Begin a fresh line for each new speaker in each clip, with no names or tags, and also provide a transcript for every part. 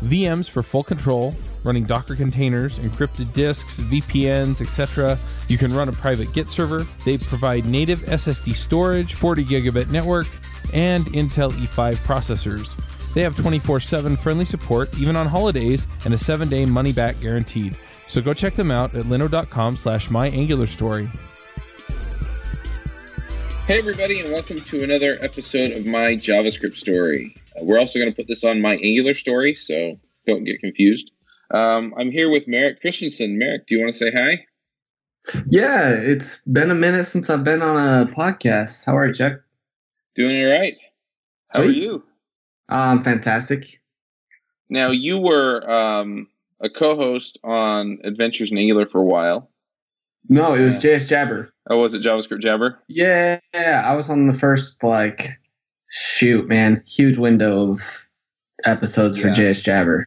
VMs for full control, running Docker containers, encrypted disks, VPNs, etc. You can run a private Git server. They provide native SSD storage, 40 gigabit network, and Intel E5 processors. They have 24 7 friendly support, even on holidays, and a 7 day money back guaranteed. So go check them out at linode.com slash myangularstory.
Hey, everybody, and welcome to another episode of my JavaScript story. Uh, we're also going to put this on my Angular story, so don't get confused. Um, I'm here with Merrick Christensen. Merrick, do you want to say hi?
Yeah, it's been a minute since I've been on a podcast. How are you, Chuck?
Doing all right. How are you?
Um, fantastic.
Now, you were um, a co host on Adventures in Angular for a while.
No, it was
Yeah.
JS Jabber.
Oh, was it JavaScript Jabber?
Yeah, I was on the first like shoot, man, huge window of episodes for JS Jabber.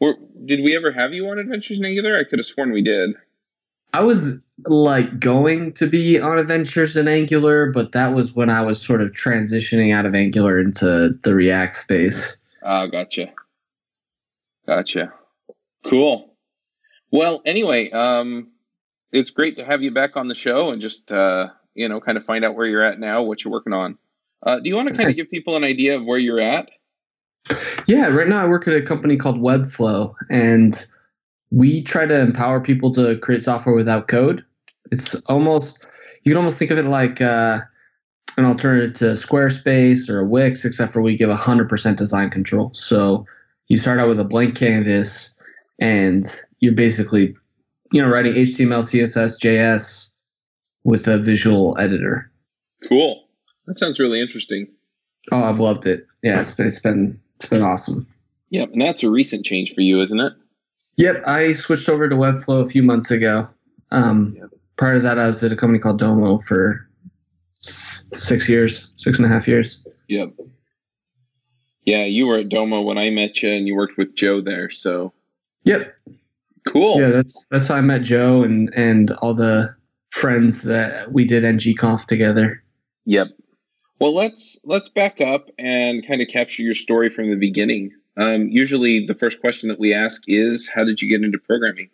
Were, did we ever have you on Adventures in Angular? I could have sworn we did.
I was like going to be on Adventures in Angular, but that was when I was sort of transitioning out of Angular into the React space.
Ah, gotcha. Gotcha. Cool. Well, anyway, um, it's great to have you back on the show and just uh, you know, kind of find out where you're at now, what you're working on. Uh, do you want to kind of give people an idea of where you're at?
Yeah, right now I work at a company called Webflow, and we try to empower people to create software without code. It's almost you can almost think of it like uh, an alternative to Squarespace or Wix, except for we give 100% design control. So you start out with a blank canvas, and you're basically you know writing HTML, CSS, JS with a visual editor.
Cool. That sounds really interesting.
Oh, I've loved it. Yeah, it's been it's been it's been awesome.
Yep, and that's a recent change for you, isn't it?
Yep, I switched over to Webflow a few months ago. Um,
Yep.
Prior to that, I was at a company called Domo for six years, six and a half years.
Yep. Yeah, you were at Domo when I met you, and you worked with Joe there. So
Yep.
Cool.
Yeah, that's that's how I met Joe and and all the friends that we did NGConf together.
Yep. Well, let's let's back up and kind of capture your story from the beginning. Um, usually, the first question that we ask is, "How did you get into programming?"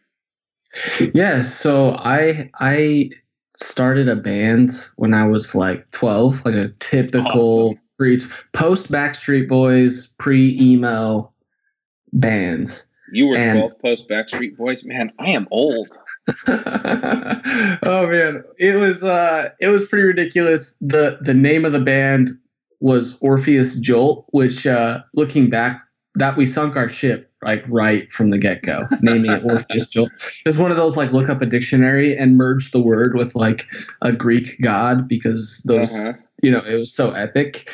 Yeah, so I I started a band when I was like 12, like a typical
Awesome.
pre post Backstreet Boys, pre emo band.
You were
And-
12 post Backstreet Boys. Man, I am old.
oh man, it was uh it was pretty ridiculous. The the name of the band was Orpheus Jolt, which uh looking back that we sunk our ship like right from the get go, naming it Orpheus Jolt. It was one of those like look up a dictionary and merge the word with like a Greek god because those
Uh-huh.
you know it was so epic.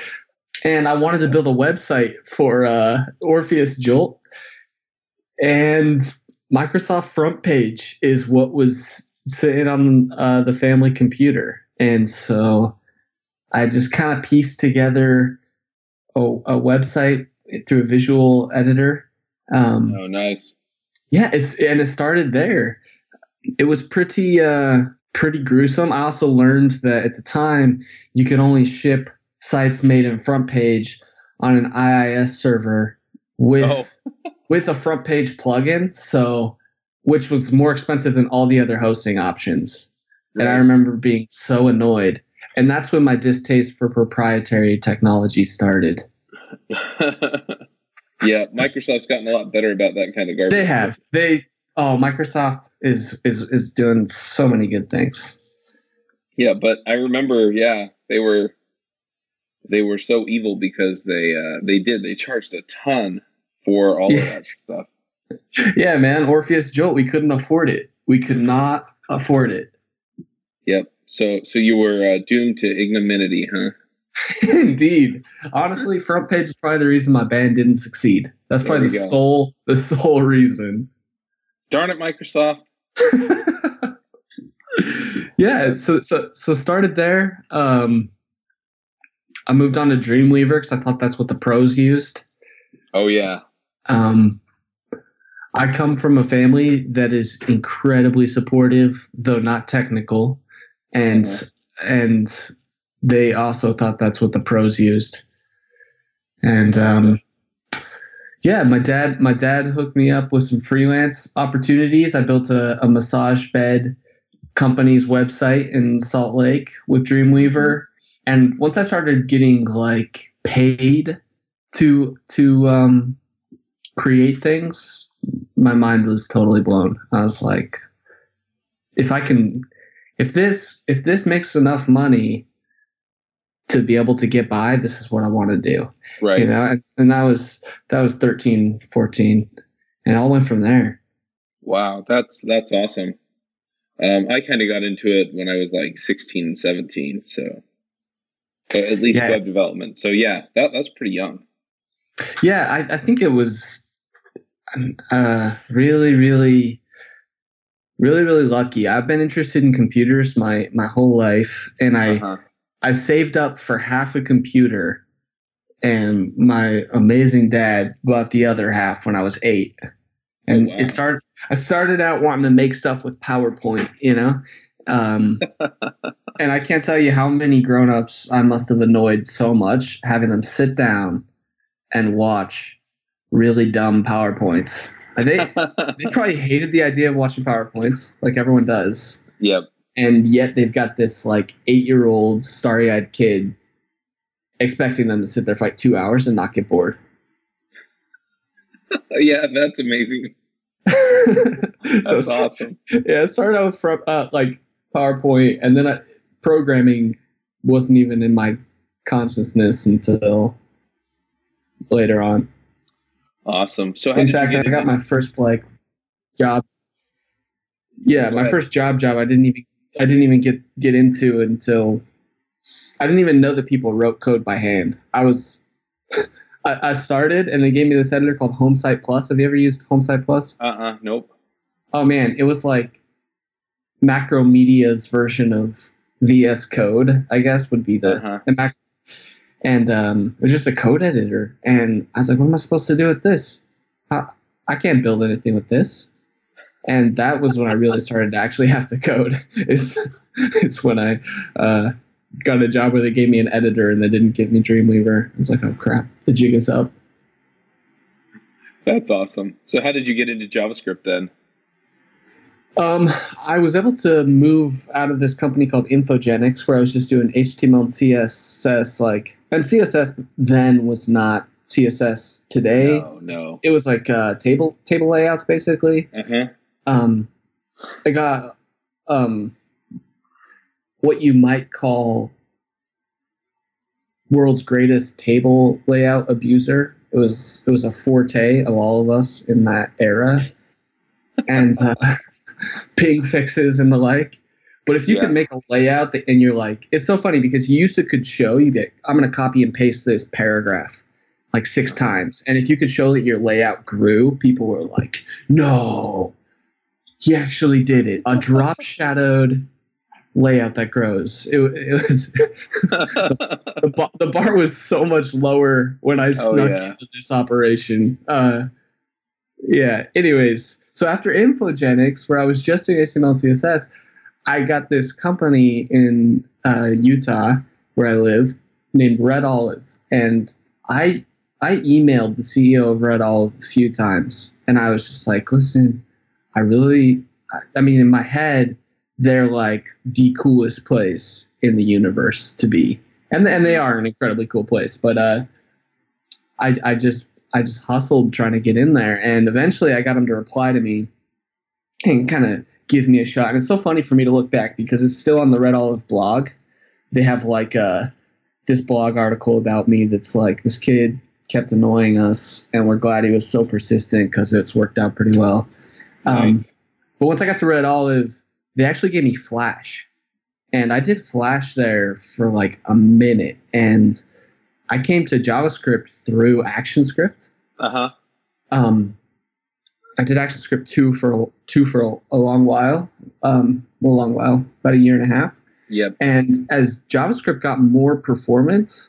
And I wanted to build a website for uh, Orpheus Jolt, and Microsoft Front Page is what was sitting on uh, the family computer, and so I just kind of pieced together a, a website through a visual editor. Um,
Oh, nice.
yeah, it's and it started there. It was pretty uh pretty gruesome. I also learned that at the time you could only ship sites made in front page on an IIS server with
Oh.
with a front page plugin, so which was more expensive than all the other hosting options. And I remember being so annoyed. And that's when my distaste for proprietary technology started.
yeah, Microsoft's gotten a lot better about that kind of garbage.
They have. They oh Microsoft is is is doing so many good things.
Yeah, but I remember, yeah, they were they were so evil because they uh, they did they charged a ton for all of that stuff.
Yeah, man, Orpheus Jolt, we couldn't afford it. We could not afford it.
Yep. So so you were uh, doomed to ignominy, huh?
Indeed. Honestly, front page is probably the reason my band didn't succeed. That's
There
probably the
go.
sole the sole reason.
Darn it, Microsoft.
yeah, so so so started there. Um, I moved on to Dreamweaver because I thought that's what the pros used.
Oh yeah.
Um, I come from a family that is incredibly supportive, though not technical, and mm-hmm. and they also thought that's what the pros used. And um, yeah, my dad my dad hooked me up with some freelance opportunities. I built a, a massage bed company's website in Salt Lake with Dreamweaver. And once I started getting like paid to to um, create things, my mind was totally blown. I was like, if I can, if this if this makes enough money to be able to get by, this is what I want to do.
Right.
You know, and, and that was that was 13, 14, and it all went from there.
Wow, that's that's awesome. Um, I kind of got into it when I was like 16, 17, so at least yeah. web development. So yeah, that that's pretty young.
Yeah, I, I think it was uh, really, really, really, really lucky. I've been interested in computers my my whole life, and I uh-huh. I saved up for half a computer, and my amazing dad bought the other half when I was eight. And oh, wow. it started I started out wanting to make stuff with PowerPoint, you know? Um, and I can't tell you how many grown-ups I must have annoyed so much having them sit down and watch really dumb PowerPoints. They they probably hated the idea of watching PowerPoints, like everyone does.
Yep.
And yet they've got this like eight-year-old starry-eyed kid expecting them to sit there for like two hours and not get bored.
yeah, that's amazing.
so awesome. Yeah, I started out from uh, like PowerPoint, and then I, programming wasn't even in my consciousness until later on.
Awesome. So,
in fact, I got my first like job. Yeah, Go my ahead. first job job. I didn't even I didn't even get get into until I didn't even know that people wrote code by hand. I was I, I, started and they gave me this editor called HomeSite Plus. Have you ever used HomeSite Plus?
Uh uh-uh, uh nope.
Oh man, it was like Macromedia's version of VS Code, I guess would be the, uh-huh. the Mac. And um, it was just a code editor. And I was like, what am I supposed to do with this? I, I can't build anything with this. And that was when I really started to actually have to code. it's, it's when I uh, got a job where they gave me an editor and they didn't give me Dreamweaver. I was like, oh crap, the jig is up.
That's awesome. So how did you get into JavaScript then?
Um, I was able to move out of this company called Infogenics, where I was just doing HTML and CSS. Like, and CSS then was not CSS today.
No, no.
It was like uh, table table layouts basically.
Uh-huh.
Um, I got um what you might call world's greatest table layout abuser. It was it was a forte of all of us in that era, and uh, pig fixes and the like. But if you yeah. can make a layout that, and you're like, it's so funny because you used to could show you get I'm going to copy and paste this paragraph like six times, and if you could show that your layout grew, people were like, no, he actually did it. A drop shadowed layout that grows. It, it was the, the, the, bar was so much lower when I oh, snuck yeah. into this operation. Uh, yeah. Anyways, so after Infogenics, where I was just doing HTML CSS, I got this company in uh, Utah where I live named Red Olive, and I I emailed the CEO of Red Olive a few times, and I was just like, listen, I really, I mean, in my head they're like the coolest place in the universe to be, and and they are an incredibly cool place. But uh, I I just I just hustled trying to get in there, and eventually I got him to reply to me and kind of give me a shot. And it's so funny for me to look back because it's still on the Red Olive blog. They have like uh this blog article about me that's like this kid kept annoying us, and we're glad he was so persistent because it's worked out pretty well. Um. But once I got to Red Olive, they actually gave me Flash. And I did Flash there for like a minute. And I came to JavaScript through ActionScript.
Uh huh.
Um, I did ActionScript two for two for a, a long while, um, well, a long while, about a year and a half.
Yep.
And as JavaScript got more performant,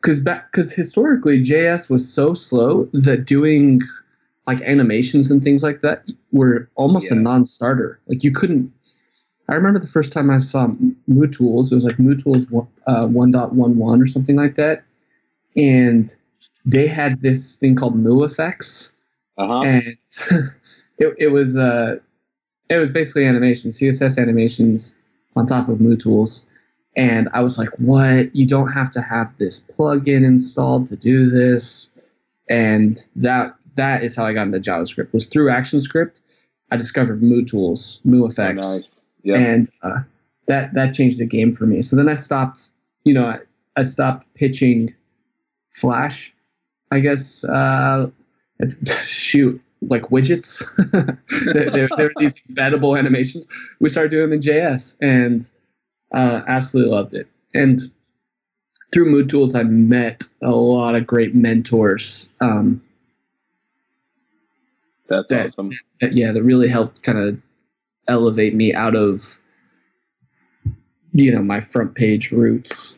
because because historically JS was so slow that doing like animations and things like that were almost
Yeah.
a non-starter. Like you couldn't. I remember the first time I saw MooTools. It was like MooTools uh, 1.11 or something like that, and they had this thing called Moo effects,
Uh huh.
and it, it was uh, it was basically animation, CSS animations on top of MooTools. And I was like, what? You don't have to have this plugin installed to do this. And that that is how I got into JavaScript was through ActionScript. I discovered MooTools, Moo
Oh,
effects,
nice. Yeah.
and uh, that that changed the game for me. So then I stopped, you know, I, I stopped pitching Flash. I guess uh, shoot like widgets. there, there, there were these embeddable animations. We started doing them in JS and uh, absolutely loved it. And through MooTools, I met a lot of great mentors. Um,
That's
that-
awesome.
that, yeah, that really helped kind of elevate me out of, you know, my front page roots.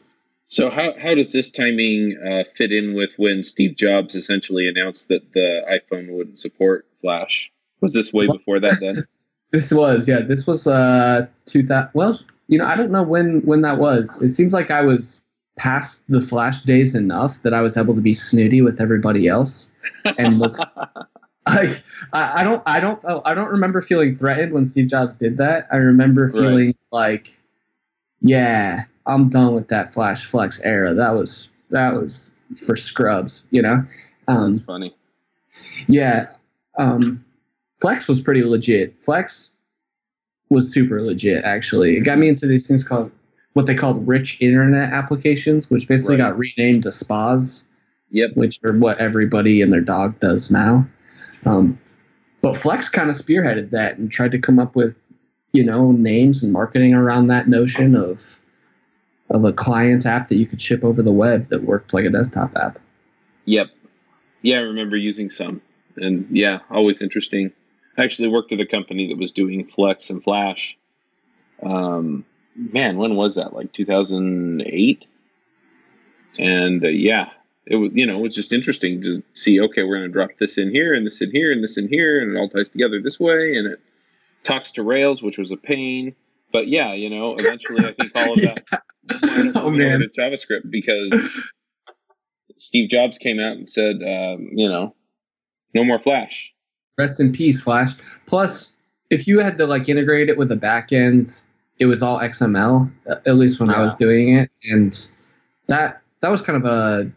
So how how does this timing uh, fit in with when Steve Jobs essentially announced that the iPhone wouldn't support Flash? Was this way before that then?
This was, yeah, this was uh, 2000. Well, you know, I don't know when when that was. It seems like I was past the Flash days enough that I was able to be snooty with everybody else and look. I, I don't I don't oh, I don't remember feeling threatened when Steve Jobs did that. I remember
Right.
feeling like, yeah, I'm done with that Flash Flex era. That was that was for scrubs, you know. Um,
That's funny.
yeah, um, Flex was pretty legit. Flex was super legit, actually. It got me into these things called what they called rich internet applications, which basically
Right.
got renamed to SPAs
Yep.
which are what everybody and their dog does now. Um, but Flex kind of spearheaded that and tried to come up with, you know, names and marketing around that notion of of a client app that you could ship over the web that worked like a desktop app.
Yep. Yeah, I remember using some, and yeah, always interesting. I actually worked at a company that was doing Flex and Flash. Um, man, when was that? Like 2008. And uh, yeah, it was you know it was just interesting to see. Okay, we're going to drop this in here and this in here and this in here, and it all ties together this way, and it talks to Rails, which was a pain. But yeah, you know, eventually I think all of that
Oh, man.
to JavaScript because Steve Jobs came out and said, um, you know, no more Flash.
Rest in peace, Flash. Plus, if you had to like integrate it with a backend, it was all XML. At least when I was doing it, and that that was kind of a,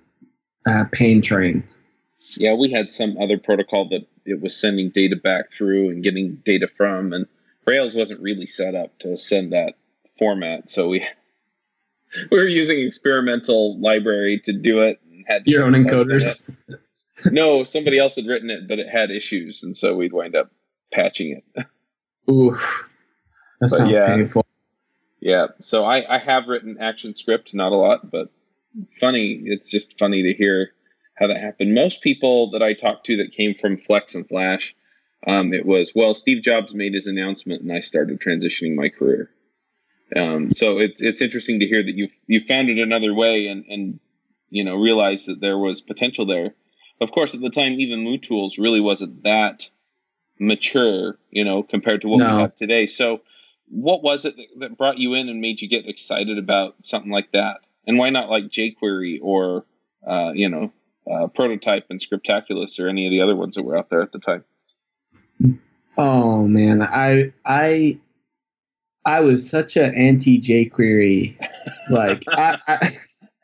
a pain train.
Yeah, we had some other protocol that it was sending data back through and getting data from, and Rails wasn't really set up to send that format, so we we were using experimental library to do it. And had
Your own
different bugs in
encoders.
no, somebody else had written it, but it had issues, and so we'd wind up patching it.
Oof, that
But
sounds
yeah.
painful.
Yeah, so I, I have written action script, not a lot, but funny. It's just funny to hear how that happened. Most people that I talked to that came from Flex and Flash, um, it was well, Steve Jobs made his announcement, and I started transitioning my career. Um, so it's it's interesting to hear that you you found it another way and and you know realized that there was potential there. Of course, at the time, even Moo Tools really wasn't that mature, you know, compared to what
No.
we have today. So what was it that, that brought you in and made you get excited about something like that? And why not like jQuery or uh, you know uh, Prototype and Scriptaculous or any of the other ones that were out there at the time?
Oh man, I I I was such an anti jQuery. Like I, I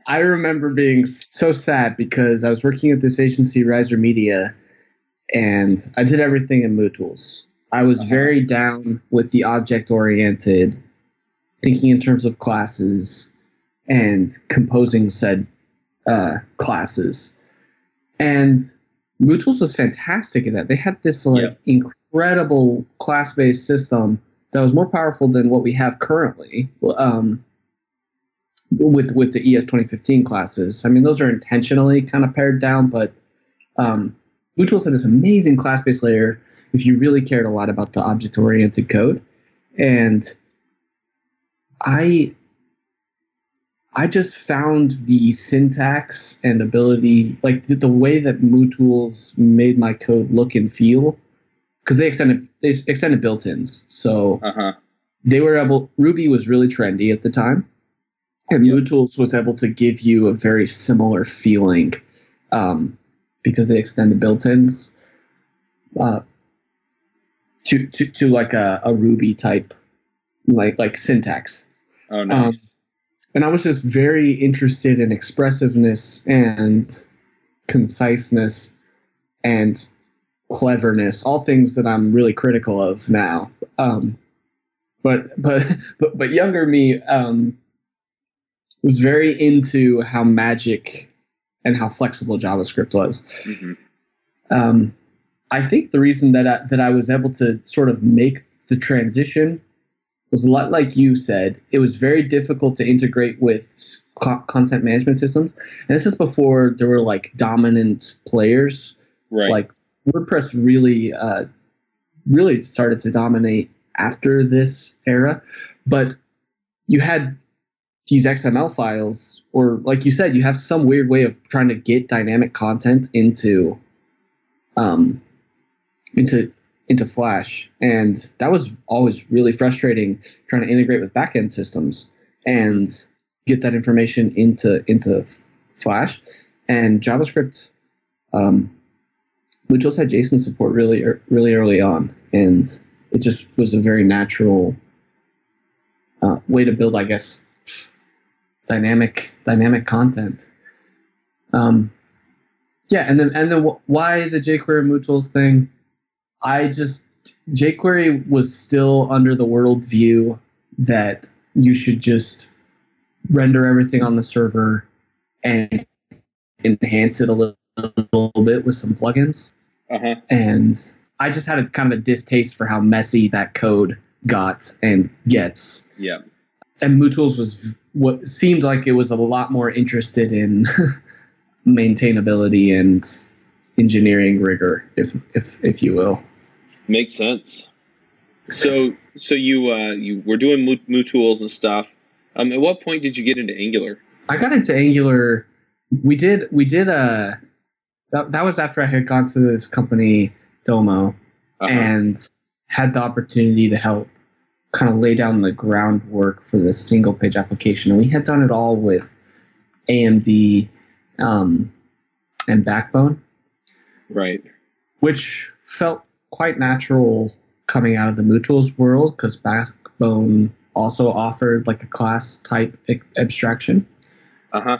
I remember being so sad because I was working at this agency, Riser Media, and I did everything in MooTools. I was
Uh-huh.
very down with the object oriented, thinking in terms of classes and composing said uh, classes. And MooTools was fantastic in that. They had this like incredible class-based system that was more powerful than what we have currently um, with with the ES 2015 classes. I mean, those are intentionally kind of pared down, but um, MooTools had this amazing class-based layer if you really cared a lot about the object-oriented code, and I I just found the syntax and ability, like the, the way that MooTools made my code look and feel, because they extended they extended built-ins, so
Uh-huh.
they were able. Ruby was really trendy at the time, and
Yeah.
MooTools was able to give you a very similar feeling, um, because they extended built-ins, uh, to to to like a, a Ruby type, like like syntax.
Oh, nice.
Um, and I was just very interested in expressiveness and conciseness and cleverness, all things that I'm really critical of now. Um, but but but but younger me um, was very into how magic and how flexible JavaScript was.
hmm
Um, I think the reason that I, that I was able to sort of make the transition was a lot like you said. It was very difficult to integrate with co- content management systems, and this is before there were like dominant players.
Right.
Like WordPress really, uh, really started to dominate after this era, but you had these XML files, or like you said, you have some weird way of trying to get dynamic content into, um, into into Flash, and that was always really frustrating trying to integrate with backend systems and get that information into into Flash and JavaScript. Um, we had JSON support really really early on, and it just was a very natural uh, way to build, I guess, dynamic dynamic content. Um, yeah, and then and then wh- why the jQuery MooTools thing? I just jQuery was still under the world view that you should just render everything on the server and enhance it a little, little bit with some plugins.
Uh-huh.
And I just had a kind of a distaste for how messy that code got and gets.
Yeah.
And MooTools was what seemed like it was a lot more interested in maintainability and engineering rigor, if if if you will.
Makes sense. So, so you uh, you were doing Moo, Moo tools and stuff. Um, at what point did you get into Angular?
I got into Angular. We did we did a that, that was after I had gone to this company Domo
Uh-huh.
and had the opportunity to help kind of lay down the groundwork for this single page application. And we had done it all with AMD um, and Backbone,
right.
which felt quite natural coming out of the MooTools world because Backbone also offered like a class type e- abstraction.
Uh huh.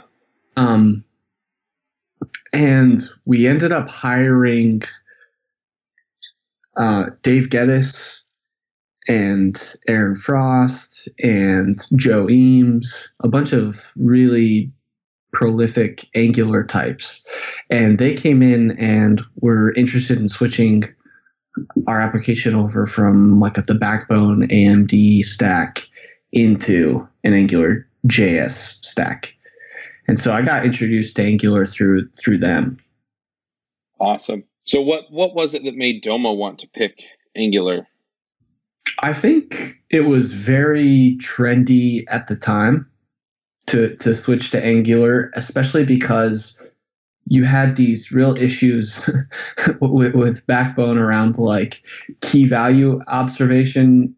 Um, and we ended up hiring uh, Dave Geddes and Aaron Frost and Joe Eames, a bunch of really prolific Angular types. And they came in and were interested in switching our application over from like the backbone AMD stack into an Angular JS stack. And so I got introduced to Angular through through them.
Awesome. So, what what was it that made Domo want to pick Angular?
I think it was very trendy at the time to to switch to Angular, especially because you had these real issues with, with Backbone around like key value observation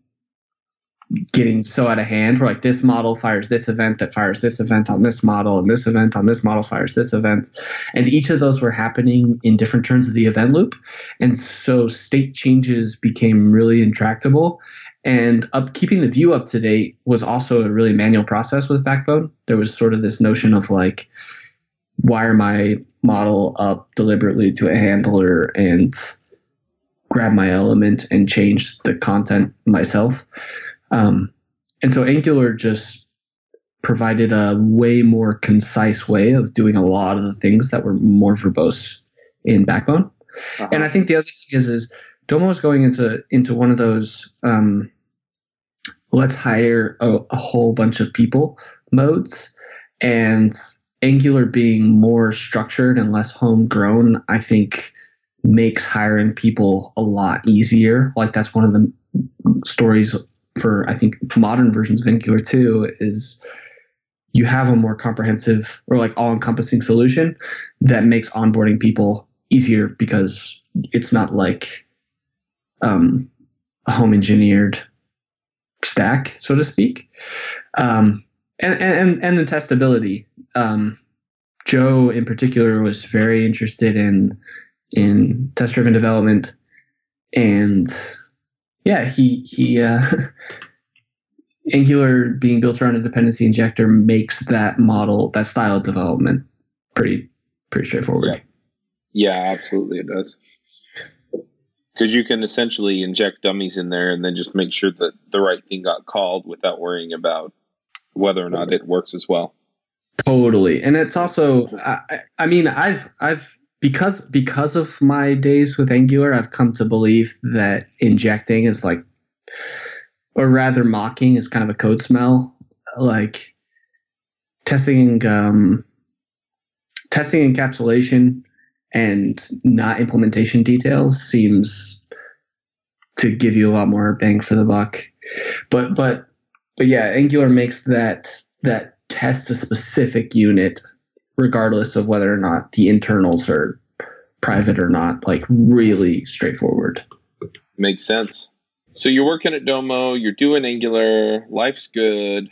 getting so out of hand. Where like this model fires this event that fires this event on this model and this event on this model fires this event. And each of those were happening in different turns of the event loop. And so state changes became really intractable and up keeping the view up to date was also a really manual process with backbone there was sort of this notion of like wire my model up deliberately to a handler and grab my element and change the content myself um, and so Angular just provided a way more concise way of doing a lot of the things that were more verbose in Backbone.
Uh-huh.
And I think the other thing is, is Domo is going into into one of those um, let's hire a, a whole bunch of people modes, and Angular being more structured and less homegrown, I think makes hiring people a lot easier. Like that's one of the stories for I think modern versions of Angular too is you have a more comprehensive or like all-encompassing solution that makes onboarding people easier because it's not like um, a home engineered stack, so to speak. Um, and, and and the testability. Um, Joe in particular was very interested in in test driven development, and yeah, he he uh, Angular being built around a dependency injector makes that model that style of development pretty pretty straightforward.
Yeah, yeah absolutely, it does. Because you can essentially inject dummies in there and then just make sure that the right thing got called without worrying about whether or not it works as well.
Totally, and it's also, I, I mean, I've I've because because of my days with Angular, I've come to believe that injecting is like, or rather, mocking is kind of a code smell. Like testing, um, testing encapsulation and not implementation details seems to give you a lot more bang for the buck. But but but yeah, Angular makes that that test a specific unit regardless of whether or not the internals are private or not, like really straightforward.
Makes sense. So you're working at Domo, you're doing Angular, life's good,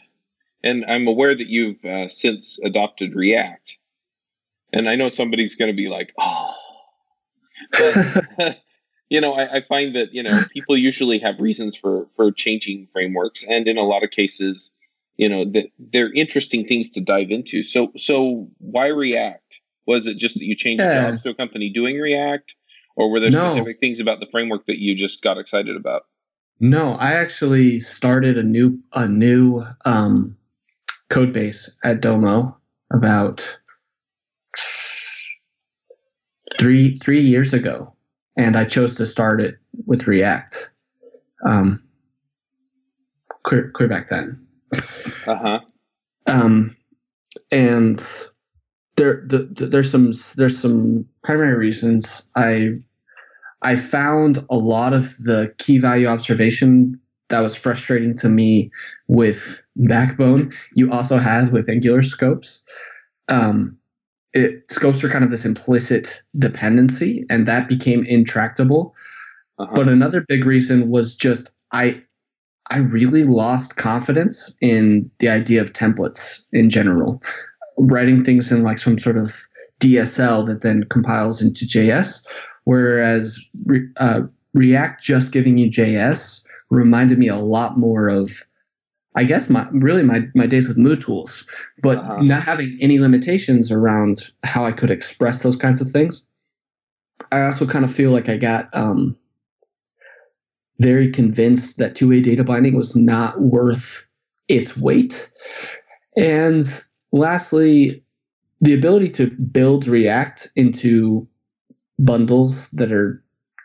and I'm aware that you've uh, since adopted React. And I know somebody's going to be like, oh. But, you know, I, I, find that, you know, people usually have reasons for, for changing frameworks. And in a lot of cases, you know that they're interesting things to dive into. So so why React? Was it just that you changed yeah. jobs to a company doing React, or were there no. specific things about the framework that you just got excited about?
No, I actually started a new a new um, code base at Domo about three three years ago, and I chose to start it with React. Um, clear, clear back then.
Uh huh.
Um, and there, the, the, there's some there's some primary reasons. I I found a lot of the key value observation that was frustrating to me with Backbone. You also have with Angular scopes. Um, it, scopes are kind of this implicit dependency, and that became intractable. Uh-huh. But another big reason was just I I really lost confidence in the idea of templates in general. Writing things in like some sort of DSL that then compiles into JS, whereas uh, React just giving you JS reminded me a lot more of, I guess, my really my, my days with MooTools, but uh-huh. not having any limitations around how I could express those kinds of things. I also kind of feel like I got um, very convinced that two way data binding was not worth its weight. And lastly, the ability to build React into bundles that are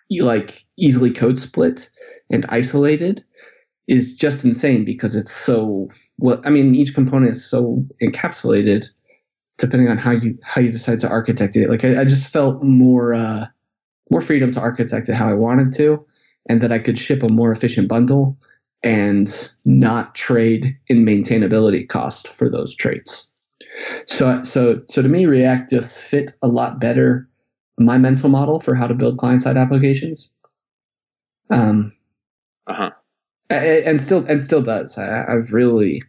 like easily code split and isolated is just insane because it's so well i mean each component is so encapsulated depending on how you how you decide to architect it like i, I just felt more uh more freedom to architect it how i wanted to and that I could ship a more efficient bundle and not trade in maintainability cost for those traits. So, so, so to me, React just fit a lot better my mental model for how to build client-side applications. Um,
uh-huh.
And still, and still does. I, I've really,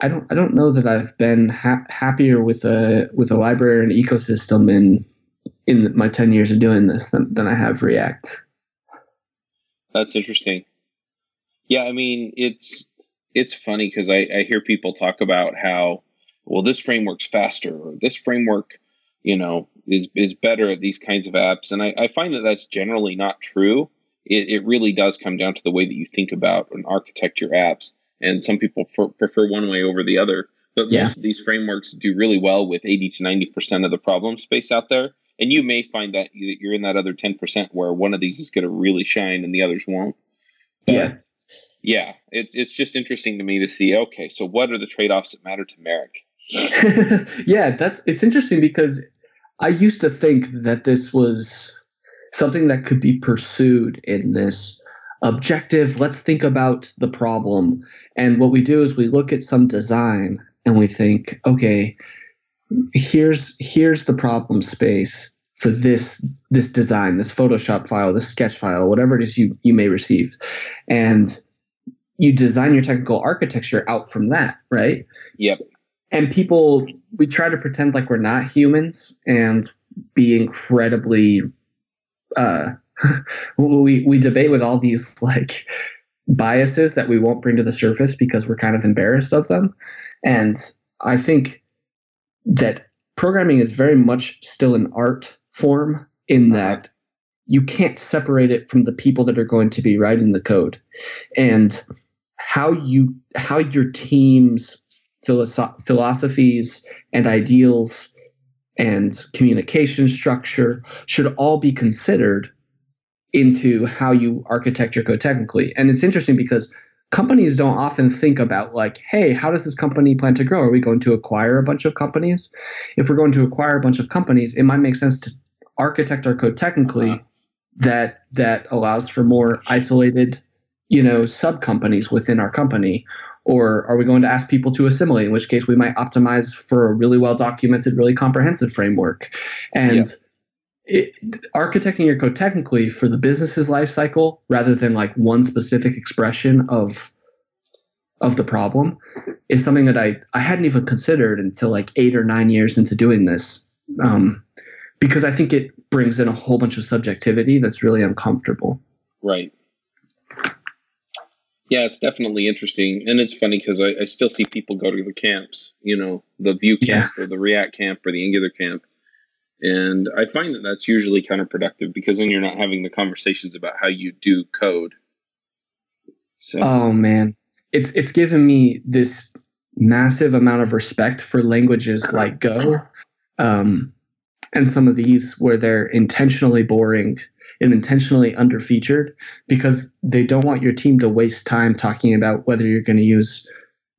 I don't, I don't know that I've been ha- happier with a with a library and ecosystem in in my ten years of doing this than, than I have React.
That's interesting. Yeah, I mean, it's it's funny because I, I hear people talk about how well this framework's faster or this framework, you know, is is better at these kinds of apps, and I, I find that that's generally not true. It, it really does come down to the way that you think about and architect your apps, and some people pr- prefer one way over the other. But yeah. most of these frameworks do really well with 80 to 90 percent of the problem space out there and you may find that you're in that other 10% where one of these is going to really shine and the others won't.
But yeah.
Yeah. It's, it's just interesting to me to see, okay, so what are the trade offs that matter to Merrick?
yeah, that's, it's interesting because I used to think that this was, something that could be pursued in this objective let's think about the problem. And what we do is we look at some design and we think okay here's here's the problem space for this this design this photoshop file this sketch file whatever it is you you may receive. And you design your technical architecture out from that right?
Yep.
And people we try to pretend like we're not humans and be incredibly uh we we debate with all these like biases that we won't bring to the surface because we're kind of embarrassed of them and i think that programming is very much still an art form in uh-huh. that you can't separate it from the people that are going to be writing the code and how you how your team's philosoph- philosophies and ideals and communication structure should all be considered into how you architect your code technically. And it's interesting because companies don't often think about like, hey, how does this company plan to grow? Are we going to acquire a bunch of companies? If we're going to acquire a bunch of companies, it might make sense to architect our code technically uh-huh. that that allows for more isolated, you know, sub companies within our company or are we going to ask people to assimilate? In which case, we might optimize for a really well documented, really comprehensive framework. And yeah. it, architecting your code technically for the business's lifecycle rather than like one specific expression of of the problem is something that I, I hadn't even considered until like eight or nine years into doing this. Um, because I think it brings in a whole bunch of subjectivity that's really uncomfortable.
Right. Yeah, it's definitely interesting, and it's funny because I, I, still see people go to the camps, you know, the Vue camp yeah. or the React camp or the Angular camp, and I find that that's usually counterproductive because then you're not having the conversations about how you do code.
So, oh man, it's it's given me this massive amount of respect for languages like Go, um, and some of these where they're intentionally boring and intentionally underfeatured because they don't want your team to waste time talking about whether you're going to use,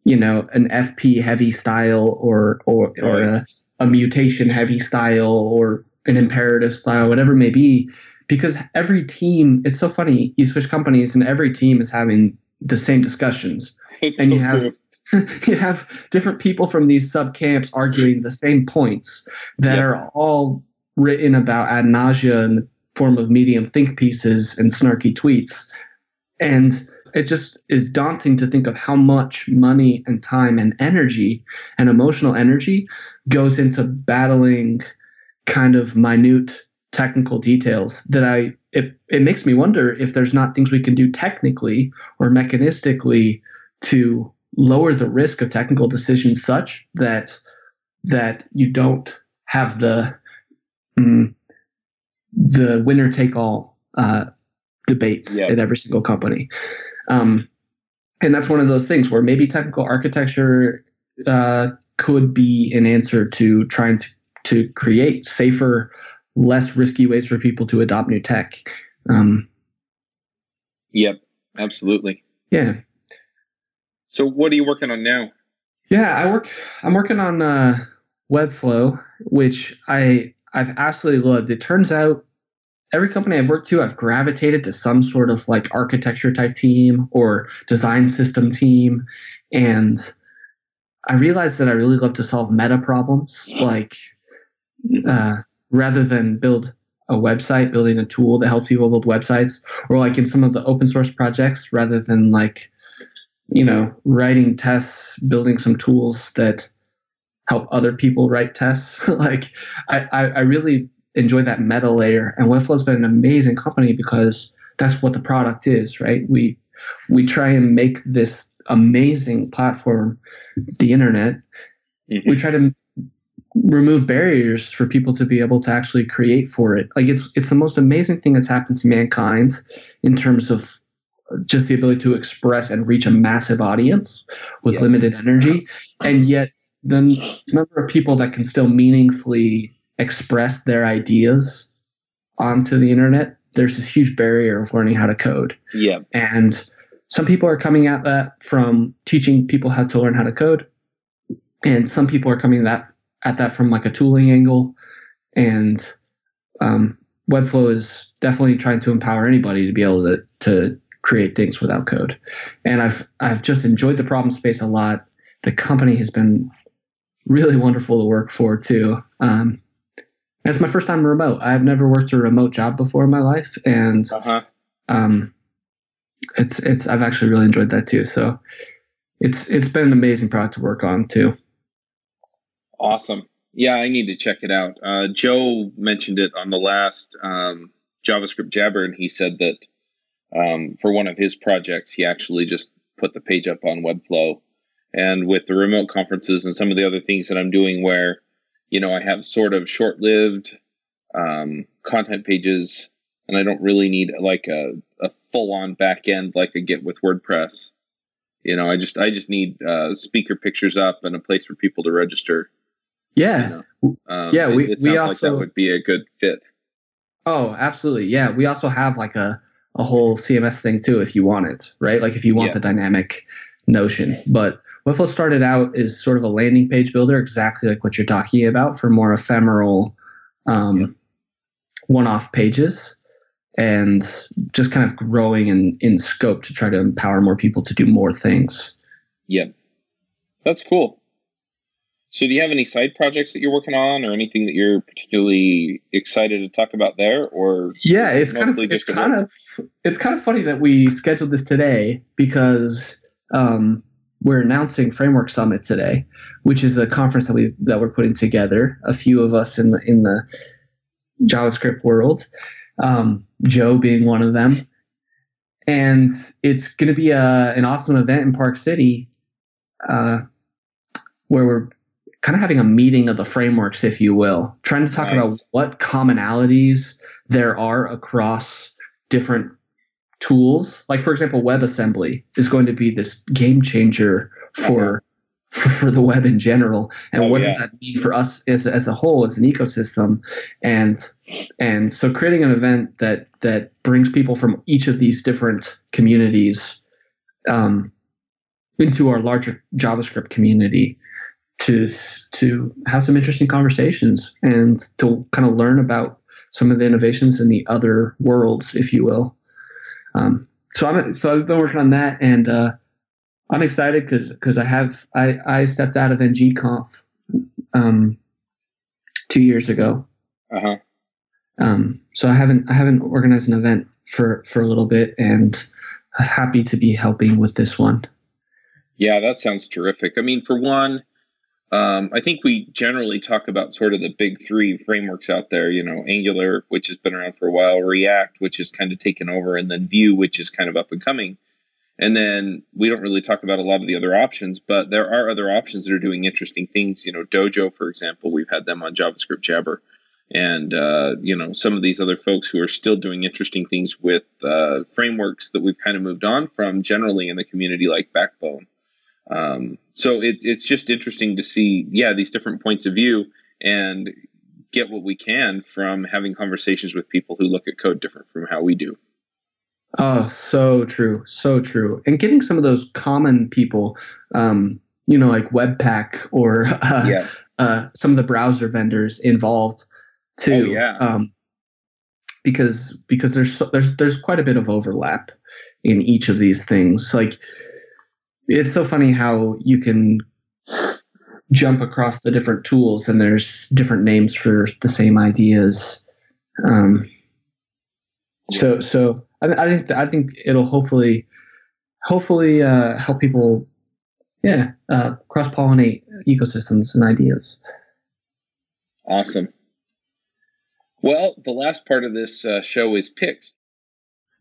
you know, an FP heavy style or or or a, a mutation heavy style or an imperative style, whatever it may be. Because every team, it's so funny. You switch companies, and every team is having the same discussions,
it's
and
so
you have.
True
you have different people from these sub camps arguing the same points that are all written about ad nausea in the form of medium think pieces and snarky tweets. And it just is daunting to think of how much money and time and energy and emotional energy goes into battling kind of minute technical details that I it, it makes me wonder if there's not things we can do technically or mechanistically to lower the risk of technical decisions such that that you don't have the mm, the winner take all uh, debates yep. at every single company. Um, and that's one of those things where maybe technical architecture uh, could be an answer to trying to, to create safer, less risky ways for people to adopt new tech. Um,
yep, absolutely.
Yeah.
So, what are you working on now?
Yeah, I work. I'm working on uh, Webflow, which I I've absolutely loved. It turns out every company I've worked to, I've gravitated to some sort of like architecture type team or design system team. And I realized that I really love to solve meta problems, like uh, rather than build a website, building a tool that helps people build websites, or like in some of the open source projects, rather than like, you know, writing tests, building some tools that help other people write tests. like I, I, I really enjoy that meta layer. And Webflow's been an amazing company because that's what the product is, right? We we try and make this amazing platform, the internet. Mm-hmm. We try to remove barriers for people to be able to actually create for it. Like it's it's the most amazing thing that's happened to mankind in terms of just the ability to express and reach a massive audience with yeah. limited energy, and yet the number of people that can still meaningfully express their ideas onto the internet, there's this huge barrier of learning how to code.
Yeah.
And some people are coming at that from teaching people how to learn how to code. And some people are coming that at that from like a tooling angle. And um, Webflow is definitely trying to empower anybody to be able to to create things without code. And I've I've just enjoyed the problem space a lot. The company has been really wonderful to work for too. Um, it's my first time remote. I've never worked a remote job before in my life, and
Uh-huh.
um, it's it's I've actually really enjoyed that too. So it's it's been an amazing product to work on too.
Awesome. Yeah, I need to check it out. Uh, Joe mentioned it on the last um, JavaScript Jabber, and he said that um, for one of his projects, he actually just put the page up on Webflow. And with the remote conferences and some of the other things that I'm doing, where you know I have sort of short-lived um, content pages, and I don't really need like a, a full-on back end like I get with WordPress. You know, I just I just need uh, speaker pictures up and a place for people to register.
Yeah.
You know? Um,
Yeah,
it-
we-
it,
we
sounds like that
also-
would be a good fit.
Oh, absolutely. Yeah. We also have like a, a whole CMS thing too if you want it, right? Like if you want
Yeah.
the dynamic notion. But Webflow started out as sort of a landing page builder, exactly like what you're talking about for more ephemeral um,
Yeah.
one off pages and just kind of growing in, in scope to try to empower more people to do more things.
Yeah. that's cool. So, do you have any side projects that you're working on, or anything that you're particularly excited to talk about there? Or
Yeah, it's kind of it's kind
work?
of it's kind of funny that we scheduled this today because um, we're announcing Framework Summit today, which is a conference that we that we're putting together. A few of us in the in the JavaScript world, um, Joe being one of them, and it's going to be a, an awesome event in Park City, uh, where we're kind of having a meeting of the frameworks, if you will, trying to talk
Nice.
about what commonalities there are across different tools. Like, for example, WebAssembly is going to be this game changer for for, for the web in general. And
Oh,
what
yeah.
does that mean for us as, as a whole, as an ecosystem? And and so creating an event that that brings people from each of these different communities um, into our larger JavaScript community to to have some interesting conversations and to kind of learn about some of the innovations in the other worlds, if you will. Um, so I'm so I've been working on that, and uh, I'm excited because because I have I I stepped out of ngconf um, two years ago,
Uh huh.
um, so I haven't I haven't organized an event for for a little bit, and happy to be helping with this one.
Yeah, that sounds terrific. I mean, for one, um, I think we generally talk about sort of the big three frameworks out there. You know, Angular, which has been around for a while, React, which has kind of taken over, and then Vue, which is kind of up and coming. And then we don't really talk about a lot of the other options, but there are other options that are doing interesting things. You know, Dojo, for example, we've had them on JavaScript Jabber, and uh, you know some of these other folks who are still doing interesting things with uh, frameworks that we've kind of moved on from generally in the community, like Backbone. Um, so it, it's just interesting to see, yeah, these different points of view and get what we can from having conversations with people who look at code different from how we do.
Oh, so true, so true. And getting some of those common people, um, you know, like Webpack or uh,
yeah,
uh, some of the browser vendors involved too.
Oh, yeah.
Um, because because there's so, there's there's quite a bit of overlap in each of these things. Like it's so funny how you can jump across the different tools and there's different names for the same ideas. Um, so so I, I think I think it'll hopefully hopefully uh, help people yeah uh, cross pollinate ecosystems and ideas.
awesome. Well, the last part of this uh, show is picks.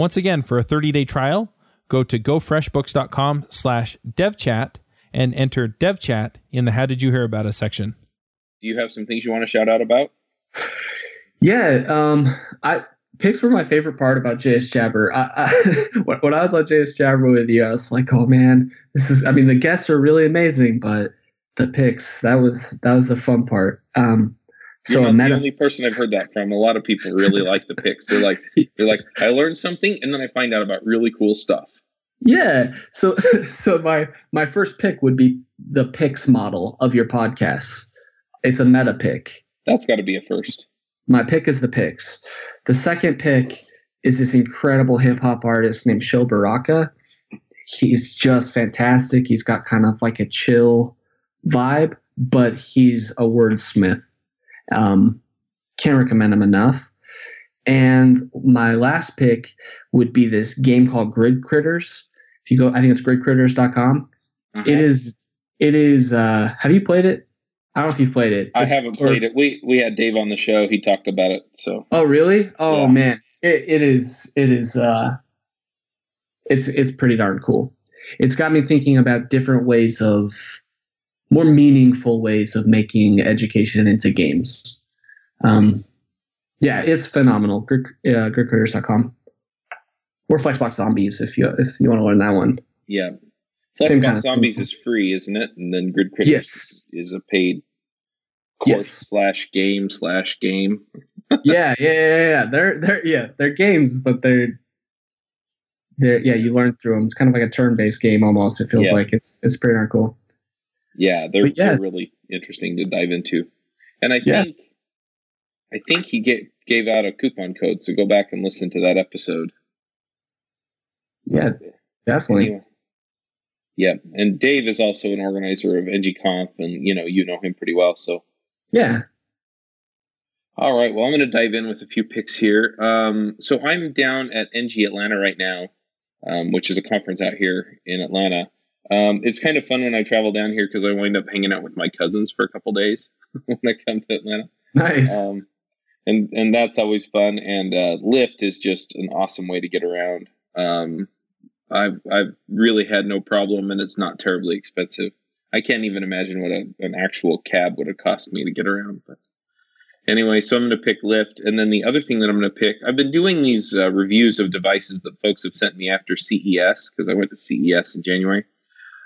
Once again, for a 30-day trial, go to gofreshbooks.com slash devchat and enter devchat in the How Did You Hear About Us section.
Do you have some things you want to shout out about?
Yeah, um, I picks were my favorite part about JS Jabber. I, I, when I was on JS Jabber with you, I was like, oh man, this is. I mean, the guests are really amazing, but the picks that was that was the fun part. Um,
so You're not the only person I've heard that from. A lot of people really like the picks. They're like, they're like, I learned something, and then I find out about really cool stuff.
Yeah. So, so my my first pick would be the picks model of your podcast. It's a meta pick.
That's got to be a first.
My pick is the picks. The second pick is this incredible hip hop artist named Sho Baraka. He's just fantastic. He's got kind of like a chill vibe, but he's a wordsmith. Um, can't recommend them enough. And my last pick would be this game called Grid Critters. If you go, I think it's gridcritters.com. Uh-huh. It is, it is, uh, have you played it? I don't know if you've played it.
I haven't played or, it. We we had Dave on the show. He talked about it. So.
Oh really? Oh yeah. man, it, it is it is uh, it's it's pretty darn cool. It's got me thinking about different ways of more meaningful ways of making education into games. Um, yeah, it's phenomenal. Grid, uh, gridcritters.com or Flexbox Zombies if you if you want to learn that one.
Yeah, Flexbox kind of Zombies is free, isn't it? And then Grid Critters yes. is a paid course yes. slash game slash game.
yeah, yeah, yeah, yeah. They're they're yeah they're games, but they're they're yeah you learn through them. It's kind of like a turn based game almost. It feels yeah. like it's it's pretty darn cool.
Yeah, they're, yeah. they're really interesting to dive into, and I yeah. think I think he get gave out a coupon code. So go back and listen to that episode.
Yeah, definitely. Anyway.
Yeah, and Dave is also an organizer of NGConf, and you know you know him pretty well. So
yeah.
All right. Well, I'm going to dive in with a few picks here. Um, so I'm down at NG Atlanta right now, um, which is a conference out here in Atlanta. Um, it's kind of fun when I travel down here because I wind up hanging out with my cousins for a couple days when I come to Atlanta.
Nice. Um,
and and that's always fun. And uh, Lyft is just an awesome way to get around. Um, I've I've really had no problem, and it's not terribly expensive. I can't even imagine what a, an actual cab would have cost me to get around. But anyway, so I'm going to pick Lyft, and then the other thing that I'm going to pick, I've been doing these uh, reviews of devices that folks have sent me after CES because I went to CES in January.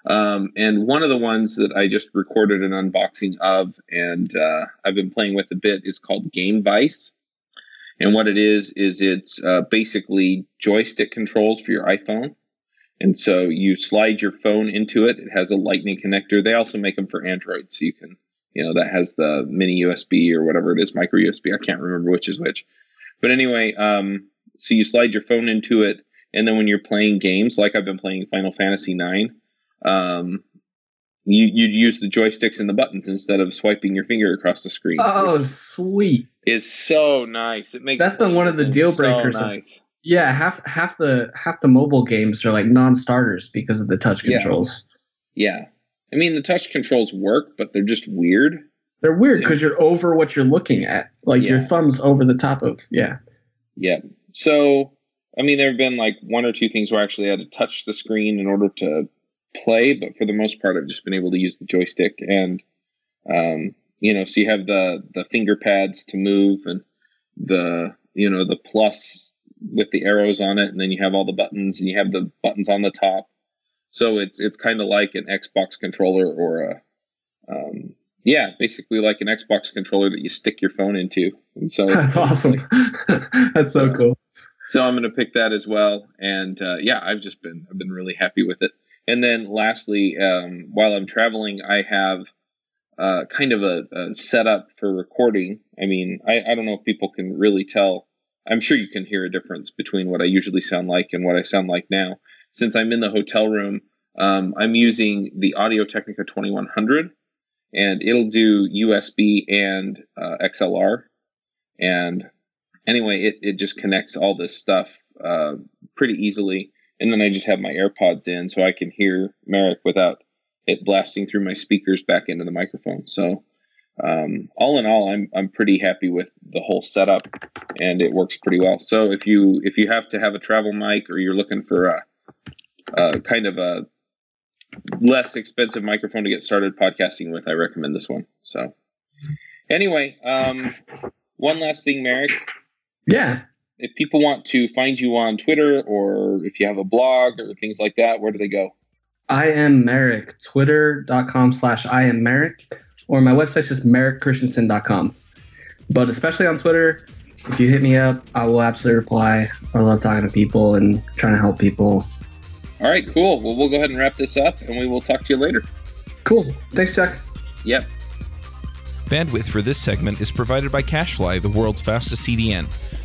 Um, and one of the ones that I just recorded an unboxing of, and uh, I've been playing with a bit, is called GameVice. And what it is is it's uh, basically joystick controls for your iPhone. And so you slide your phone into it. It has a lightning connector. They also make them for Android. So you can, you know, that has the mini USB or whatever it is, micro USB. I can't remember which is which. But anyway, um, so you slide your phone into it. And then when you're playing games, like I've been playing Final Fantasy IX, um, you, you'd use the joysticks and the buttons instead of swiping your finger across the screen.
Oh, sweet.
It's so nice. It makes
That's been one of the deal breakers so nice. of yeah, half half the half the mobile games are like non-starters because of the touch controls.
Yeah. yeah. I mean the touch controls work, but they're just weird.
They're weird because you're over what you're looking at. Like yeah. your thumb's over the top of yeah.
Yeah. So I mean there have been like one or two things where I actually had to touch the screen in order to play, but for the most part I've just been able to use the joystick and um you know, so you have the the finger pads to move and the you know the plus with the arrows on it, and then you have all the buttons, and you have the buttons on the top. So it's it's kind of like an Xbox controller or a um, yeah, basically like an Xbox controller that you stick your phone into. And so
that's awesome. that's so uh, cool.
So I'm going to pick that as well. And uh, yeah, I've just been I've been really happy with it. And then lastly, um, while I'm traveling, I have uh, kind of a, a, setup for recording. I mean, I, I don't know if people can really tell I'm sure you can hear a difference between what I usually sound like and what I sound like now. Since I'm in the hotel room, um, I'm using the Audio Technica 2100, and it'll do USB and uh, XLR. And anyway, it, it just connects all this stuff uh, pretty easily. And then I just have my AirPods in so I can hear Merrick without it blasting through my speakers back into the microphone. So um, all in all, I'm I'm pretty happy with the whole setup, and it works pretty well. So if you if you have to have a travel mic or you're looking for a, a kind of a less expensive microphone to get started podcasting with, I recommend this one. So anyway, um, one last thing, Merrick.
Yeah.
If people want to find you on Twitter or if you have a blog or things like that, where do they go?
I am Merrick, twitter.com slash I am Merrick, or my website's just merrickchristensen.com. But especially on Twitter, if you hit me up, I will absolutely reply. I love talking to people and trying to help people.
All right, cool. Well, we'll go ahead and wrap this up and we will talk to you later.
Cool. Thanks, Chuck.
Yep.
Bandwidth for this segment is provided by CacheFly, the world's fastest CDN.